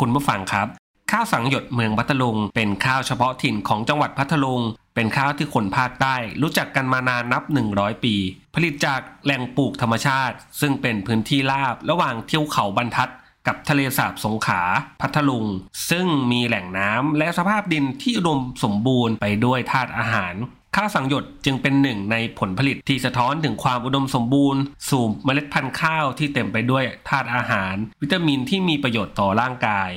คุณผู้ฟังครับ ข้าวสังหยดเมืองพัทลุง เป็นข้าวเฉพาะถิ่นของจังหวัดพัทลุง เป็นข้าวที่คนภาคใต้รู้จักกันมานานนับ 100 ปี ผลิตจากแหล่งปลูกธรรมชาติ ซึ่งเป็นพื้นที่ราบระหว่างเที่ยวเขาบรรทัด กับทะเลสาบสงขา พัทลุง ซึ่งมีแหล่งน้ำและสภาพดินที่อุดมสมบูรณ์ไปด้วยธาตุอาหาร ข้าวสังหยดจึงเป็นหนึ่งในผลผลิตที่สะท้อนถึงความอุดมสมบูรณ์ สู่เมล็ดพันธุ์ข้าวที่เต็มไปด้วยธาตุอาหาร วิตามินที่มีประโยชน์ต่อร่างกาย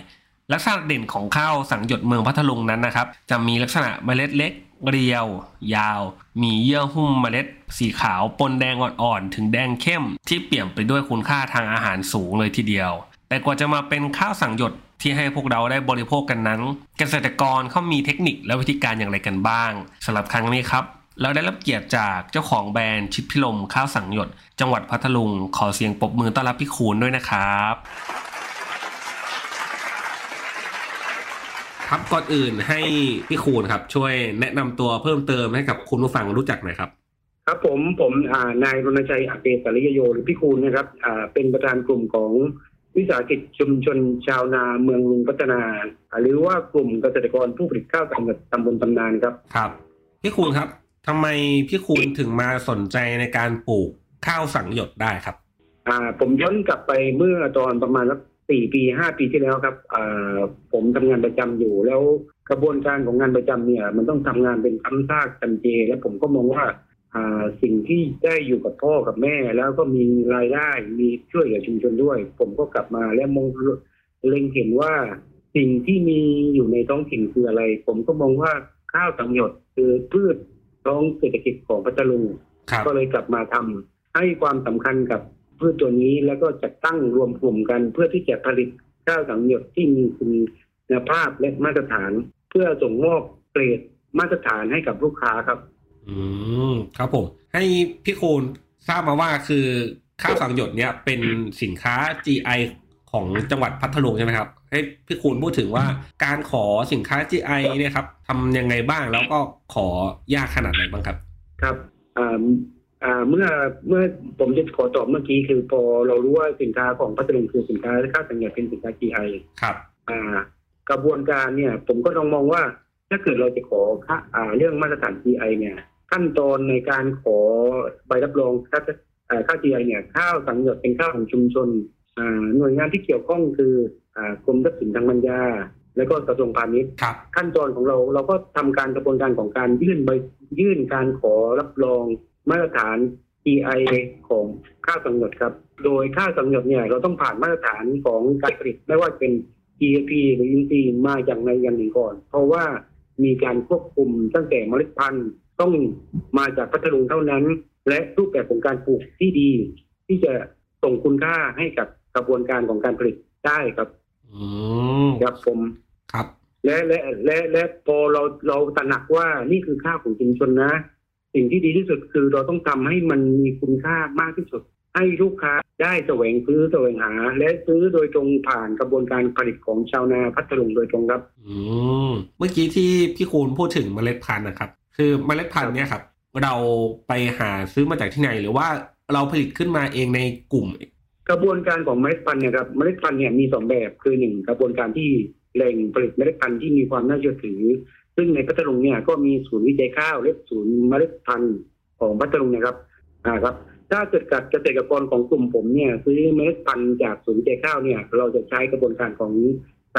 ลักษณะเด่นของข้าวสังหยดเมืองพัทลุงนั้นนะครับ จะมีลักษณะเมล็ดเล็กเรียว ยาว มีเยื่อหุ้มเมล็ด สีขาวปนแดงอ่อนๆ ถึงแดงเข้ม ที่เปี่ยมไปด้วยคุณค่าทางอาหารสูงเลยทีเดียว แต่กว่าจะมาเป็นข้าวสังหยด ที่ให้พวกเราได้บริโภคกันนั้น เกษตรกรเขามีเทคนิคและวิธีการอย่างไรกันบ้างสำหรับครั้งนี้ครับ เราได้รับเกียรติจากเจ้าของแบรนด์ชิดพิลมข้าวสังหยด จังหวัดพัทลุง ขอเสียงปรบมือต้อนรับพี่คูณด้วยนะครับครับก่อนอื่นให้พี่คูณครับ ช่วยแนะนำตัวเพิ่มเติมให้กับคุณผู้ฟังรู้จักหน่อยครับ ครับผมผมอ่านายรณชัยอเกษริยโยหรือพี่คูณนะครับอ่าเป็นประธานกลุ่มของ วิสาหกิจชุมชนชาวนาเมืองลุงพัฒนาอ่าหรือว่ากลุ่มเกษตรกรผู้ผลิตข้าวตำบลตำบลตำนานครับ ครับ พี่คูณครับทำไมพี่คูณถึงมาสนใจในการปลูกข้าวสังหยดได้ครับ อ่า ผมย้อนกลับไปเมื่อตอนประมาณสักสี่ปีห้าปีที่แล้วครับอ่าผมทำงานประจำอยู่ แล้วกระบวนการของงานประจำเนี่ย มันต้องทำงานเป็นคำซากจำเจ แล้วผมก็มองว่าอ่า สิ่งที่ได้อยู่กับพ่อกับแม่ แล้วก็มีรายได้มีช่วยเหลือชุมชนด้วย ผมก็กลับมาแล้วมองเล็งเห็นว่าสิ่งที่มีอยู่ในท้องถิ่นคืออะไร ผมก็มองว่าข้าวสังหยดคือพืชท้องเศรษฐกิจของพัทลุงครับก็เลยกลับมาทำให้ความสำคัญกับพืชตัวนี้แล้วก็จัดตั้งรวมกลุ่มกัน เพื่อที่จะผลิตข้าวสังหยดที่มีคุณภาพและมาตรฐาน เพื่อส่งมอบเกรดมาตรฐานให้กับลูกค้าครับ อืมครับผม ให้พี่คูณทราบมาว่าคือข้าวสังหยดเนี้ยเป็นสินค้า GI ของจังหวัดพัทลุงใช่ไหมครับ ให้พี่คูณพูดถึงว่าการขอสินค้า GI เนี่ยครับทำยังไงบ้างแล้วก็ขอยากขนาดไหนบ้างครับ ครับอ่าอ่าเมื่อเมื่อผมจะขอตอบเมื่อกี้คือพอเรารู้ว่าสินค้าของพัทลุงคือสินค้าข้าวสังหยดเป็นสินค้า GI ครับ อ่ากระบวนการเนี่ย ผมก็ต้องมองว่า ถ้าเกิดเราจะขอค่าอ่าเรื่องมาตรฐาน GI เนี่ย ขั้นตอนในการขอใบรับรองค่าอ่าค่า GI เนี่ยข้าวสังหยดเป็นข้าวของชุมชนอ่าหน่วยงานที่เกี่ยวข้องคืออ่ากรมทรัพย์สินทางปัญญา แล้วก็กระทรวงพาณิชย์ครับขั้นตอนของเราเราก็ทำการกระบวนการของการยื่นใบยื่นการขอรับรองมาตรฐาน GI ของข้าวสังหยดครับ โดยข้าวสังหยดเนี่ยเราต้องผ่านมาตรฐานของการผลิตไม่ว่าเป็น GAP หรือ INC มาอย่างใดอย่างหนึ่งก่อน เพราะว่ามีการควบคุมตั้งแต่เมล็ดพันธุ์ ต้องมาจากพัทลุงเท่านั้น และรูปแบบของการปลูกที่ดี ที่จะส่งคุณค่าให้กับกระบวนการของการผลิตได้ครับอืมครับผมครับ และและและและพอเราเราตระหนักว่านี่คือข้าวของชุมชนนะ สิ่งที่ดีที่สุดคือเราต้องทำให้มันมีคุณค่ามากที่สุด ให้ลูกค้าได้แสวงซื้อแสวงหา และซื้อโดยตรงผ่านกระบวนการผลิตของชาวนาพัทลุงโดยตรงครับ อืมเมื่อกี้ที่พี่คูณพูดถึงเมล็ดพันธุ์นะครับ คือเมล็ดพันธุ์เนี่ยครับ เราไปหาซื้อมาจากที่ไหน หรือว่าเราผลิตขึ้นมาเองในกลุ่ม กระบวนการของเมล็ดพันธุ์เนี่ยครับเมล็ดพันธุ์เนี่ยมีสองแบบคือหนึ่งกระบวนการที่แหล่งผลิตเมล็ดพันธุ์ที่มีความน่าเชื่อถือ ซึ่งในพัทลุงเนี่ยก็มีศูนย์วิจัยข้าวและศูนย์เมล็ดพันธุ์ของพัทลุงนะครับอ่าครับ ถ้าเกิดกับเกษตรกรของกลุ่มผมเนี่ยซื้อเมล็ดพันธุ์จากศูนย์วิจัยข้าวเนี่ย เราจะใช้กระบวนการของ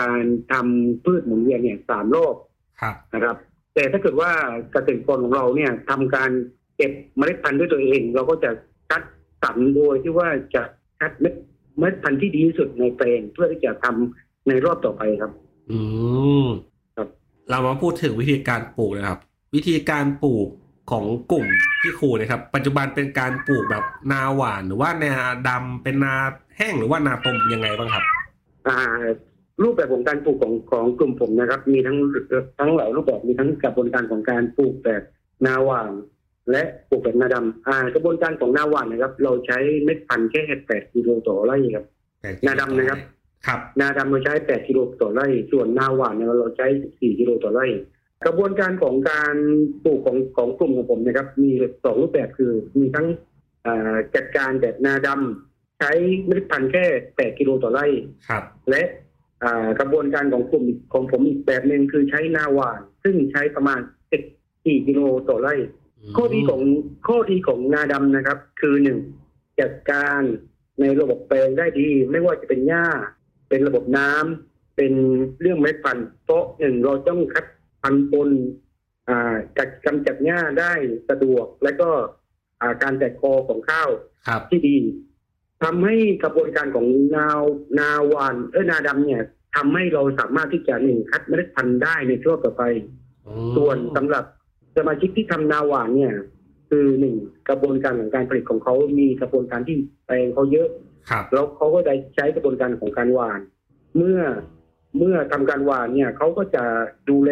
การทำพืชหมุนเวียนเนี่ยสามรอบครับนะครับ แต่ถ้าเกิดว่าเกษตรกรของเราเนี่ยทำการเก็บเมล็ดพันธุ์ด้วยตัวเอง เราก็จะคัดสรรโดยที่ว่าจะคัดเม็ดเมล็ดพันธุ์ที่ดีที่สุดในแปลงเพื่อที่จะทำในรอบต่อไปครับ อืมครับ เรามาพูดถึงวิธีการปลูกนะครับ วิธีการปลูกของกลุ่มพี่ครูนะครับ ปัจจุบันเป็นการปลูกแบบนาหวานหรือว่านาดำเป็นนาแห้งหรือว่านาตมยังไงบ้างครับ อ่า รูปแบบของการปลูกของของกลุ่มผมนะครับ มีทั้งทั้งหลายรูปแบบมีทั้งกระบวนการของการปลูกแบบนาหวานและปลูกแบบนาดำอ่ากระบวนการของนาหวานนะครับ เราใช้เม็ดพันธุ์แค่แปดกิโลต่อไร่ครับนาดำนะครับ ครับ นาดำเราใช้8กิโลต่อไร่ ส่วนนาหวานเนี่ยเราใช้14กิโลต่อไร่ กระบวนการของการปลูกของของกลุ่มของผมนะครับ มีสองรูปแบบคือมีทั้งอ่าจัดการแบบนาดำใช้เมล็ดพันธุ์แค่8กิโลต่อไร่ครับ และอ่า กระบวนการของกลุ่มของผมอีกแบบหนึ่งคือใช้นาหวาน ซึ่งใช้ประมาณ14กิโลต่อไร่ ข้อดีของข้อดีของนาดำนะครับ คือหนึ่งจัดการในระบบแปลงได้ดี ไม่ว่าจะเป็นหญ้า เป็นระบบน้ำเป็นเรื่องเม็ดพันธุ์เพราะหนึ่งเราต้องคัดพันธุ์ปนอ่าจัดกำจัดหญ้าได้สะดวก และก็อ่าการแตกคอของข้าวครับที่ดี ทำให้กระบวนการของนาว นาหวานเออนาดำเนี่ยทำให้เราสามารถที่จะหนึ่งคัดเมล็ดพันธุ์ได้ในช่วงต่อไป ส่วนสำหรับสมาชิกที่ทำนาหวานเนี่ย คือหนึ่งกระบวนการของการผลิตของเขามีกระบวนการที่แปลงเขาเยอะครับแล้วเขาก็ได้ใช้กระบวนการของการหวาน เมื่อเมื่อทำการหวานเนี่ยเขาก็จะดูแล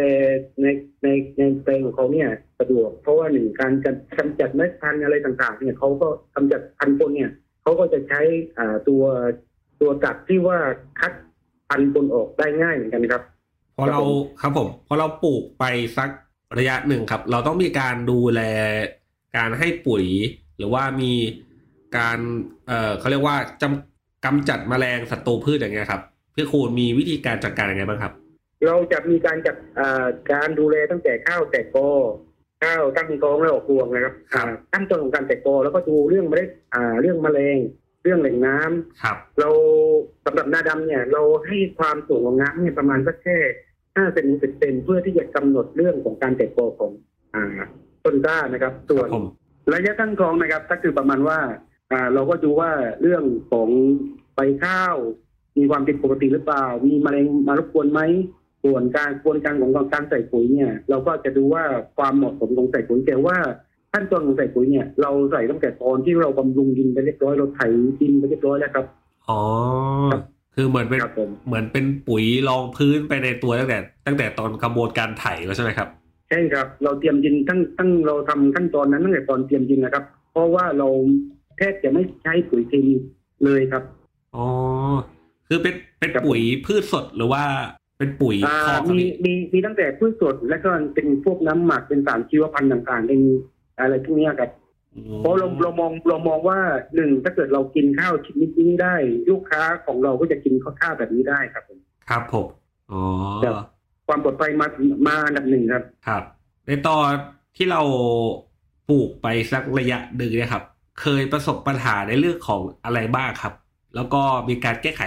ในในในแปลงของเขาเนี่ยสะดวก เพราะว่าหนึ่งการจัดกำจัดเม็ดพันธุ์อะไรต่าง ๆ เนี่ยเขาก็กำจัดพันธุ์ปนเนี่ย เขาก็จะใช้อ่าตัวตัวจักรที่ว่าคัดพันธุ์ปนออกได้ง่ายเหมือนกันครับ พอเราครับผมพอเราปลูกไปสักระยะหนึ่งครับ เราต้องมีการดูแลการให้ปุ๋ย หรือว่ามีการเอ่อเขาเรียกว่าจำกำจัดแมลงศัตรูพืชอย่างเงี้ยครับพี่คูณมีวิธีการจัดการยังไงบ้างครับ เราจะมีการจัดอ่าการดูแลตั้งแต่ข้าวแตกกอ ข้าวตั้งท้องและออกรวงนะครับครับอ่าขั้นตอนของการแตกกอแล้วก็ดูเรื่องเมล็ดอ่าเรื่องแมลงเรื่องแหล่งน้ำครับ เราสำหรับนาดำเนี่ย เราให้ความสูงของน้ำเนี่ยประมาณสักแค่ห้าเซนติเซนเพื่อที่จะกำหนดเรื่องของการแตกกอของอ่าต้นกล้านะครับ ส่วนผมระยะตั้งท้องนะครับ ก็คือประมาณว่า อ่า เราก็ดูว่าเรื่องของใบข้าว มีความผิดปกติหรือเปล่า มีมะเร็งมารบกวนไหม ส่วนการกระบวนการของการใส่ปุ๋ยเนี่ย เราก็จะดูว่าความเหมาะสมของใส่ปุ๋ยแต่ว่าขั้นตอนของใส่ปุ๋ยเนี่ย เราใส่ตั้งแต่ตอนที่เราบำรุงดินไปเรียบร้อยเราไถดินไปเรียบร้อยแล้วครับอ๋อครับคือเหมือนเป็นครับผมเหมือนเป็นปุ๋ยรองพื้นไปในตัวตั้งแต่ ตั้งแต่ตอนกระบวนการไถแล้วใช่ไหมครับใช่ครับ เราเตรียมดินตั้งตั้งเราทำขั้นตอนนั้นตั้งแต่ตอนเตรียมดินนะครับ เพราะว่าเราแทบจะไม่ใช้ปุ๋ยเคมีเลยครับอ๋อคือเป็นเป็นครับปุ๋ยพืชสดหรือว่า เป็นปุ๋ยอ่าคอกมีมีมีตั้งแต่พืชสดและก็เป็นพวกน้ำหมักเป็นสารชีวพันธุ์ต่างๆเป็นอะไรพวกเนี้ยครับเพราะเราเรามองเรามองว่าหนึ่งถ้าเกิดเรากินข้าวชนิดนี้ได้ ลูกค้าของเราก็จะกินข้าวแบบนี้ได้ครับผมครับผมอ๋อครับความปลอดภัยมามาอันดับหนึ่งครับ ครับในตอนที่เราปลูกไปสักระยะหนึ่งเนี่ยครับ เคยประสบปัญหาในเรื่องของอะไรบ้างครับ แล้วก็มีการแก้ไข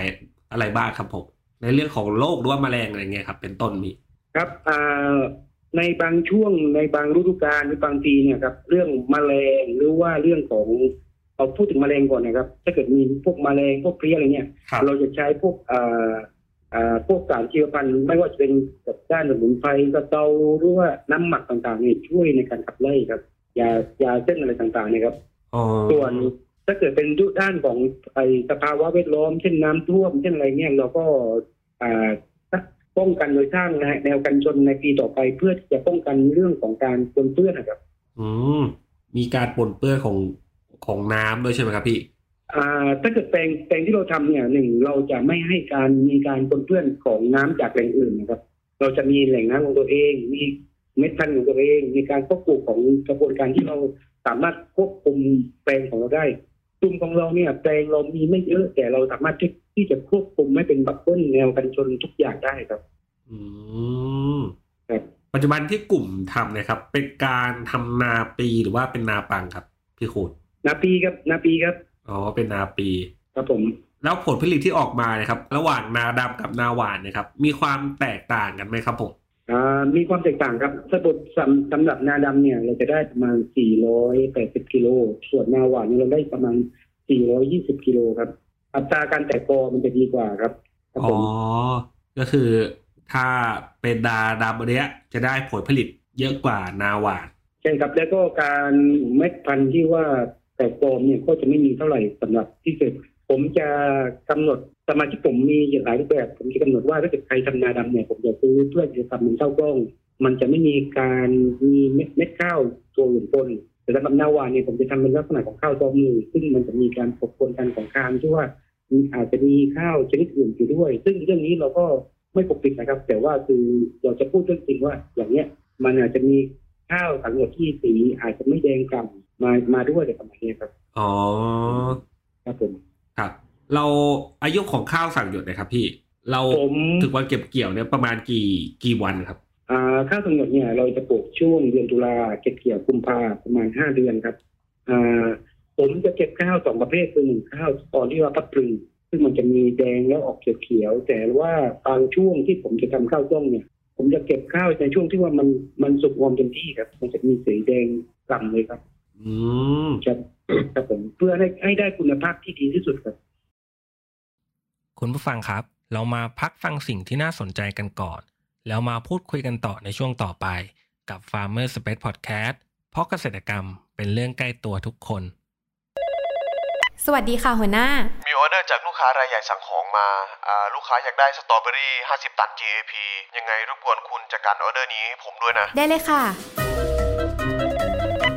อะไรบ้างครับผม ในเรื่องของโรคหรือว่าแมลงอะไรเงี้ยครับ เป็นต้นมีครับอ่าในบางช่วงในบางฤดูกาลหรือบางปีเนี่ยครับ เรื่องแมลงหรือว่าเรื่องของเอาพูดถึงแมลงก่อนนะครับ ถ้าเกิดมีพวกแมลงพวกเพลี้ยอะไรเนี่ยครับเราจะใช้พวกอ่าอ่าพวกสารชีวพันธุ์ไม่ว่าจะเป็นกับด้านสมุนไพรกระเตาหรือว่าน้ำหมักต่างๆเนี่ยช่วยในการขับไล่ครับยายาเส้นอะไรต่างๆเนี่ยครับอ๋อส่วนถ้าเกิดเป็นด้านของไอสภาวะแวดล้อมเช่นน้ำท่วมเช่นอะไรเนี่ยเราก็อ่า ป้องกันโดยสร้างแนวกันชนในปีต่อไปเพื่อที่จะป้องกันเรื่องของการปนเปื้อนนะครับ อืมมีการปนเปื้อนของของน้ำด้วยใช่ไหมครับพี่อ่าถ้าเกิดแปลงแปลงที่เราทำเนี่ยหนึ่งเราจะไม่ให้การมีการปนเปื้อนของน้ำจากแหล่งอื่นนะครับ เราจะมีแหล่งน้ำของตัวเอง มีเม็ดพันธุ์ของตัวเอง มีการควบคุมของกระบวนการที่เราสามารถควบคุมแปลงของเราได้ กลุ่มของเราเนี่ยแปลงเรามีไม่เยอะ แต่เราสามารถที่ที่จะควบคุมไม่เป็นบับเบิ้ลแนวกันชนทุกอย่างได้ครับ อืมครับปัจจุบันที่กลุ่มทำเนะครับ เป็นการทำนาปีหรือว่าเป็นนาปังครับ พี่คูณนาปีครับนาปีครับอ๋อเป็นนาปี ครับผม แล้วผลผลิตที่ออกมาเนี่ยครับ ระหว่างนาดำกับนาหวานเนี่ยครับ มีความแตกต่างกันไหมครับผมอ่า มีความแตกต่างครับสำหรับสำสำหรับนาดำเนี่ย เราจะได้ประมาณ 480 กิโล ส่วนนาหวานเนี่ยเราได้ประมาณ 420 กิโลครับ อัตราการแตกกอมันจะดีกว่าครับครับอ๋ผอมก็คือถ้าเป็นดาดามเนี้ยจะได้ผลผลิตเยอะกว่านาหวานใช่ครับแล้วก็การเม็ดพันธุ์ที่ว่าแต่ฟอร์มเนี่ยก็จะไม่มีเท่าไหร่สำหรับที่เกิด ผมจะกำหนดสมาชิกผมมีอย่างหลายรูปแบบ ผมจะกำหนดว่าถ้าเกิดใครทำนาดำเนี่ยผมจะซื้อเพื่อจะทำเป็นข้าวกล้อง มันจะไม่มีการมีเม็ดเม็ดข้าวตัวอื่นปนแต่สำหรับนาหวานเนี่ยผมจะทำเป็นลักษณะของข้าวตอมือซึ่งมันจะมีการปกปนกันของคามที่ว่ามีอาจจะมีข้าวชนิดอื่นอยู่ด้วย ซึ่งเรื่องนี้เราก็ไม่ปกปิดนะครับ แต่ว่าคือเราจะพูดเรื่องจริงว่าอย่างเนี้ยมันอาจจะมีข้าวสังหยดที่สีอาจจะไม่แดงกล่ำมามาด้วยอะไรประมาณนี้ครับ อ๋อ ครับผมครับ เราอายุของข้าวสั่งหยดนะครับพี่ เราผมถึงวันเก็บเกี่ยวเนี่ยประมาณกี่กี่วันครับอ่าข้าวสังหยดเนี่ย เราจะปลูกช่วงเดือนตุลาเก็บเกี่ยวกุมภาประมาณห้าเดือนครับอ่าผมจะเก็บข้าวสองประเภทคือหนึ่งข้าวตอนที่ว่าพัดปรึงซึ่งมันจะมีแดงแล้วออกเขียวๆแต่ว่าบางช่วงที่ผมจะทำข้าวต้มเนี่ย ผมจะเก็บข้าวในช่วงที่ว่ามันมันสุกงอมเต็มที่ครับ มันจะมีสีแดงกล่ำเลยครับ อืมครับครับผมเพื่อให้ให้ได้คุณภาพที่ดีที่สุดครับ คุณผู้ฟังครับ เรามาพักฟังสิ่งที่น่าสนใจกันก่อน แล้วมาพูดคุยกันต่อในช่วงต่อไป กับ Farmer Space Podcast เพราะเกษตรกรรมเป็นเรื่องใกล้ตัวทุกคน สวัสดีค่ะหัวหน้า มีออเดอร์จากลูกค้ารายใหญ่สั่งของมาอ่าลูกค้าอยากได้สตรอเบอรี่ 50 ตัน GAP ยังไงรบกวนคุณจัดการออเดอร์นี้ให้ผมด้วยนะ ได้เลยค่ะ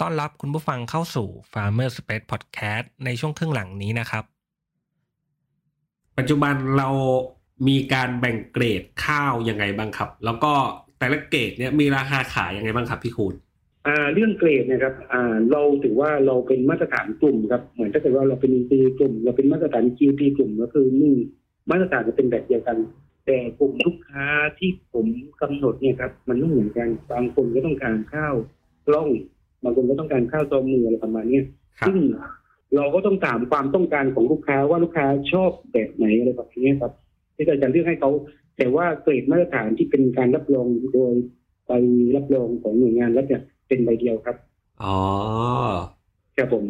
ต้อนรับคุณผู้ฟังเข้าสู่ Farmer Space Podcast ในช่วงครึ่งหลังนี้นะครับ ปัจจุบันเรามีการแบ่งเกรดข้าวยังไงบ้างครับ แล้วก็แต่ละเกรดเนี่ยมีราคาขายยังไงบ้างครับพี่คูณอ่าเรื่องเกรดเนะครับอ่าเราถือว่าเราเป็นมาตรฐานกลุ่มครับเหมือนถ้าเกิดว่าเราเป็น EC กลุ่ม เราเป็นมาตรฐาน GP กลุ่มก็คือนี่มาตรฐานจะเป็นแบบเดียวกัน แต่กลุ่มลูกค้าที่ผมกำหนดเนี่ยครับมันไม่เหมือนกันบางคนก็ต้องการข้าวกล้อง บางคนก็ต้องการข้าวตอมืออะไรประมาณเนี้ยครับซึ่งเราก็ต้องถามความต้องการของลูกค้าว่าลูกค้าชอบแบบไหนอะไรแบบนี้ครับ ที่เราจะเลือกให้เขาแต่ว่าเกรดมาตรฐานที่เป็นการรับรองโดยใบรับรองของหน่วยงานรัฐเนี่ยเป็นใบเดียวครับอ๋อครับผม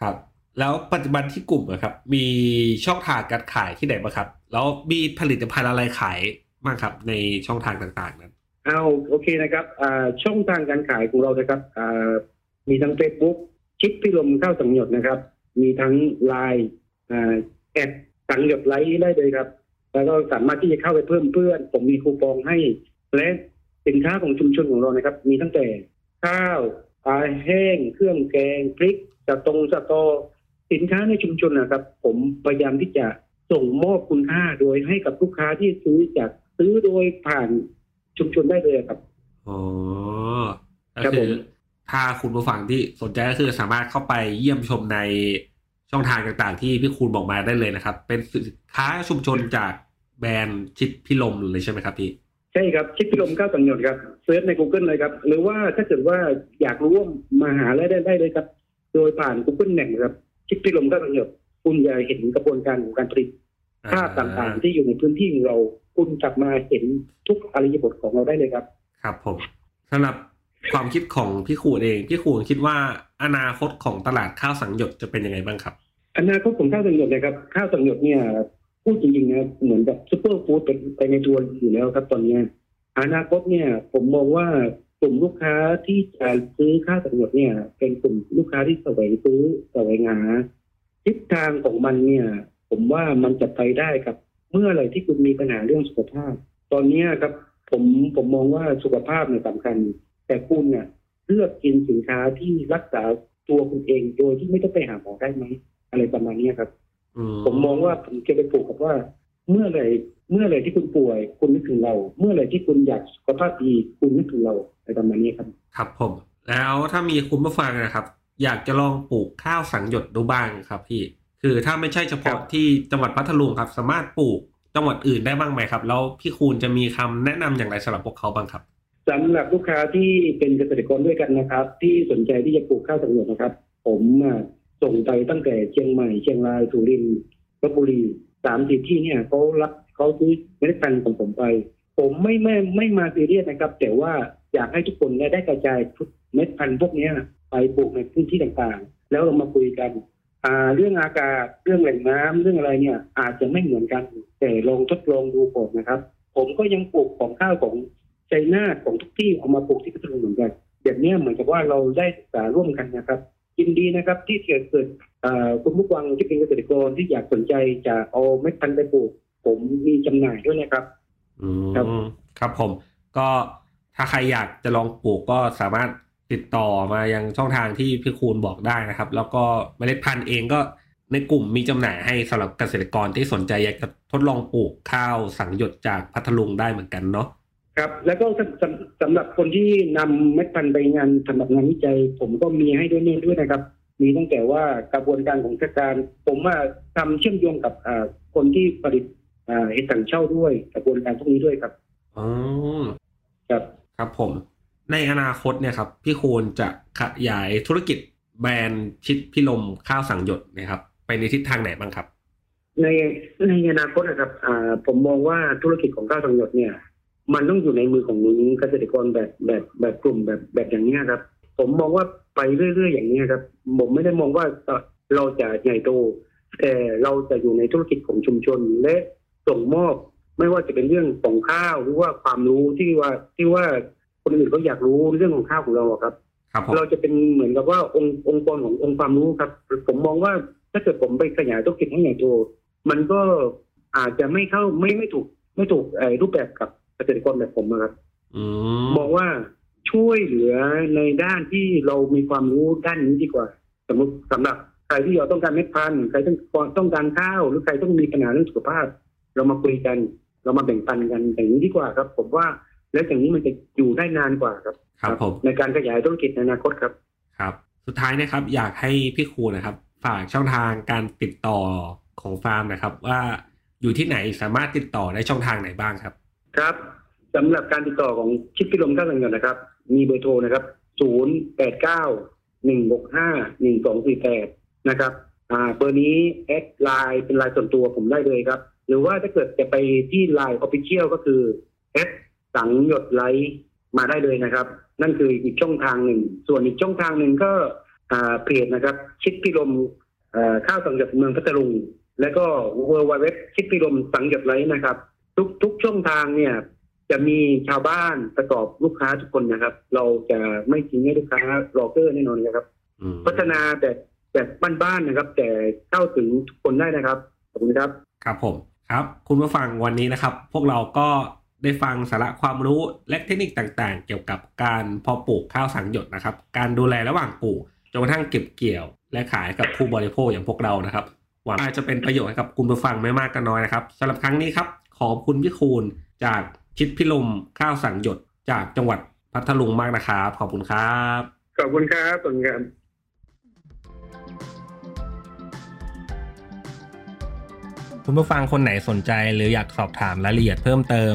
ครับ แล้วปัจจุบันที่กลุ่มอะครับ มีช่องทางการขายที่ไหนบ้างครับ แล้วมีผลิตภัณฑ์อะไรขายบ้างครับ ในช่องทางต่างๆนั้น เอาโอเคนะครับช่องทางการขายของเรานะครับมีทั้ง Facebook ชิปพิลมข้าวสังหยดนะครับ มีทั้งไลน์แอดสังหยดไลท์ได้เลยครับ แล้วก็สามารถที่จะเข้าไปเพิ่มเพื่อน ผมมีคูปองให้ และสินค้าของชุมชนของเรานะครับ มีตั้งแต่ข้าวปลาแห้ง เครื่องแกงพริกสตงสตอสินค้าในชุมชนนะครับ ผมพยายามที่จะส่งมอบคุณค่าโดยให้กับลูกค้าที่ซื้อจากซื้อโดยผ่าน ชุมชนได้เลยครับอ๋อครัก็บคืผอมถ้าคุณผู้ฟังที่สนใจก็คือสามารถเข้าไปเยี่ยมชมในช่องทางต่างๆ ที่พี่คูณบอกมาได้เลยนะครับ เป็นสินค้าชุมชนจากแบรนด์ชิดพิลมเลยใช่ไหมครับพี่ใช่ครับชิดพิลมข้าวสังหยดครับเซิร์ชใน Google เลยครับ หรือว่าถ้าเกิดว่าอยากรู้ว่ามาหาได้ได้ได้เลยครับ โดยผ่าน Google แหน่งครับ ชิดพิลมข้าวสังหยดคุณจะเห็นกระบวนการของการผลิตภาพต่างๆ ที่อยู่ในพื้นที่ของเรา คุณกลับมาเห็นทุกอริยบทของเราได้เลยครับ ครับผมสำหรับความคิดของพี่ขูดเองพี่ขูดคิดว่าอนาคตของตลาดข้าวสังหยดจะเป็นยังไงบ้างครับ อนาคตของข้าวสังหยดนะครับข้าวสังหยดเนี่ยพูดจริงๆนะเหมือนกับซูเปอร์ฟู้ดเป็นไปในตัวอยู่แล้วครับ ตอนเนี้ยอนาคตเนี่ย ผมมองว่ากลุ่มลูกค้าที่จะซื้อข้าวสังหยดเนี่ย เป็นกลุ่มลูกค้าที่แสวงซื้อแสวงหาทิศทางของมันเนี่ย ผมว่ามันจะไปได้กับ เมื่อไหร่ที่คุณมีปัญหาเรื่องสุขภาพ ตอนเนี้ยครับผมผมมองว่าสุขภาพเนี่ยสำคัญ แต่คุณเนี่ยเลือกกินสินค้าที่รักษาตัวคุณเองโดยที่ไม่ต้องไปหาหมอได้ไหมอะไรประมาณเนี้ยครับอืมผมมองว่าผมจะไปผูกกับว่า เมื่อไหร่เมื่อไหร่ที่คุณป่วย คุณนึกถึงเรา เมื่อไหร่ที่คุณอยากสุขภาพดีคุณนึกถึงเราอะไรประมาณนี้ครับ ครับผม แล้วถ้ามีคุณผู้ฟังนะครับ อยากจะลองปลูกข้าวสังหยดดูบ้างครับพี่ คือถ้าไม่ใช่เฉครัพาะบที่จังหวัดพัทลุงครับ สามารถปลูกจังหวัดอื่นได้บ้างไหมครับ แล้วพี่คูณจะมีคำแนะนำอย่างไรสำหรับพวกเขาบ้างครับสำหรับลูกค้าที่เป็นเกษตรกรด้วยกันนะครับ ที่สนใจที่จะปลูกข้าวสังหยดนะครับ ผมอะส่งไปตั้งแต่เชียงใหม่เชียงรายสุรินทร์ลบบุรีสามสี่ที่เนี่ยเขารับเขาซื้อเมล็ดพันธุ์ของผมไป ผมไม่ไม่ไม่มาซีเรียสนะครับ แต่ว่าอยากให้ทุกคนเนี่ยได้กระจายเม็ดพันธุ์พวกเนี้ยไปปลูกในพื้นที่ต่างๆ แล้วเรามาคุยกันอ่า เรื่องอากาศเรื่องแหล่งน้ำเรื่องอะไรเนี่ย อาจจะไม่เหมือนกัน แต่ลองทดลองดูก่อนนะครับ ผมก็ยังปลูกของข้าวของชัยนาของทุกที่เอามาปลูกที่พัทลุงเหมือนกันแบบนี้เหมือนกับว่าเราได้ศึกษาร่วมกันนะครับยินดีนะครับที่เกิดเกิดคุณผู้ฟังที่เป็นเกษตรกรที่อยากสนใจจะเอาเม็ดพันธุ์ไปปลูก ผมมีจำหน่ายด้วยนะครับครับครับผม ก็ถ้าใครอยากจะลองปลูกก็สามารถ ติดต่อมายังช่องทางที่พี่คูณบอกได้นะครับ แล้วก็เมล็ดพันธุ์เองก็ในกลุ่มมีจำหน่ายให้สำหรับเกษตรกรที่สนใจอยากจะทดลองปลูกข้าวสังหยดจากพัทลุงได้เหมือนกันเนาะครับ แล้วก็สำสำสำหรับคนที่นำเม็ดพันธุ์ไปงานสำหรับงานวิจัย ผมก็มีให้ด้วยนี่ด้วยนะครับ มีตั้งแต่ว่ากระบวนการของราชการ ผมว่าทำเชื่อมโยงกับอ่าคนที่ผลิตอ่าเห็ดถังเช่าด้วยกระบวนการพวกนี้ด้วยครับอ๋อครับครับผม ในอนาคตเนี่ยครับพี่คูณจะขยายธุรกิจแบรนด์ชิดพิลมข้าวสังหยดนะครับ ไปในทิศทางไหนบ้างครับ ในในอนาคตนะครับผมมองว่าธุรกิจของข้าวสังหยดเนี่ย มันต้องอยู่ในมือของเกษตรกรแบบแบบแบบกลุ่มแบบแบบอย่างนี้ครับ ผมมองว่าไปเรื่อยๆอย่างนี้ครับผมไม่ได้มองว่าเราจะใหญ่โตแต่เราจะอยู่ในธุรกิจของชุมชนและส่งมอบไม่ว่าจะเป็นเรื่องของข้าวหรือว่าความรู้ที่ว่าที่ว่า คนอื่นเขาอยากรู้เรื่องของข้าวของเราอะครับ ครับผมเราจะเป็นเหมือนกับว่าองค์องค์กรขององค์ความรู้ครับ ผมมองว่าถ้าเกิดผมไปขยายธุรกิจให้ใหญ่โตมันก็อาจจะไม่เข้าไม่ไม่ถูกไม่ถูกไอ้รูปแบบกับเกษตรกรแบบผมอะครับอืมมองว่าช่วยเหลือในด้านที่เรามีความรู้ด้านนี้ดีกว่า สมมติสำหรับใครที่เราต้องการเม็ดพันธุ์ใครต้องต้องการข้าว หรือใครต้องมีปัญหาเรื่องสุขภาพ เรามาคุยกัน เรามาแบ่งปันกันอย่างนี้ดีกว่าครับ ผมว่า แล้วอย่างนี้มันจะอยู่ได้นานกว่าครับ ครับผมในการขยายธุรกิจในอนาคตครับ ครับ สุดท้ายนะครับ อยากให้พี่ครูนะครับ ฝากช่องทางการติดต่อของฟาร์มนะครับ ว่าอยู่ที่ไหนสามารถติดต่อได้ช่องทางไหนบ้างครับ ครับสำหรับการติดต่อของชิดพิลมข้าวสังข์หยดนะครับ มีเบอร์โทรนะครับศูนย์แปดเก้าหนึ่งหกห้าหนึ่งสองสี่แปดนะครับอ่าเบอร์นี้ add ไลน์เป็นไลน์ส่วนตัวผมได้เลยครับ หรือว่าถ้าเกิดจะไปที่ไลน์ official ก็คือแอด สังข์หยด Rice มาได้เลยนะครับ นั่นคืออีกช่องทางหนึ่ง ส่วนอีกช่องทางหนึ่งก็อ่าเพจนะครับ ชิดพิลมเอ่อข้าวสังข์หยดเมืองพัทลุงแล้วก็ worldwide web ชิดพิลมสังข์หยด Rice นะครับ ทุกทุกช่องทางเนี่ยจะมีชาวบ้านประกบลูกค้าทุกคนนะครับ เราจะไม่ทิ้งให้ลูกค้ารอเก้อแน่นอนนะครับอืมพัฒนาแบบแบบบ้านๆนะครับ แต่เข้าถึงทุกคนได้นะครับขอบคุณครับ ครับผมครับ คุณผู้ฟังวันนี้นะครับ พวกเราก็ ได้ฟังสาระความรู้และเทคนิคต่างๆ เกี่ยวกับการเพาะปลูกข้าวสังข์หยดนะครับ การดูแลระหว่างปลูกจนกระทั่งเก็บเกี่ยว และขายกับผู้บริโภคอย่างพวกเรานะครับหวังว่าจะเป็นประโยชน์ให้กับคุณผู้ฟังไม่มากก็น้อยนะครับสำหรับครั้งนี้ครับ ขอบคุณพี่คูณจากชิดพิลมข้าวสังหยดจากจังหวัดพัทลุงมากนะครับ ขอบคุณครับ ขอบคุณครับขอบคุณครับคุณผู้ฟังคนไหนสนใจหรืออยากสอบถามรายละเอียดเพิ่มเติม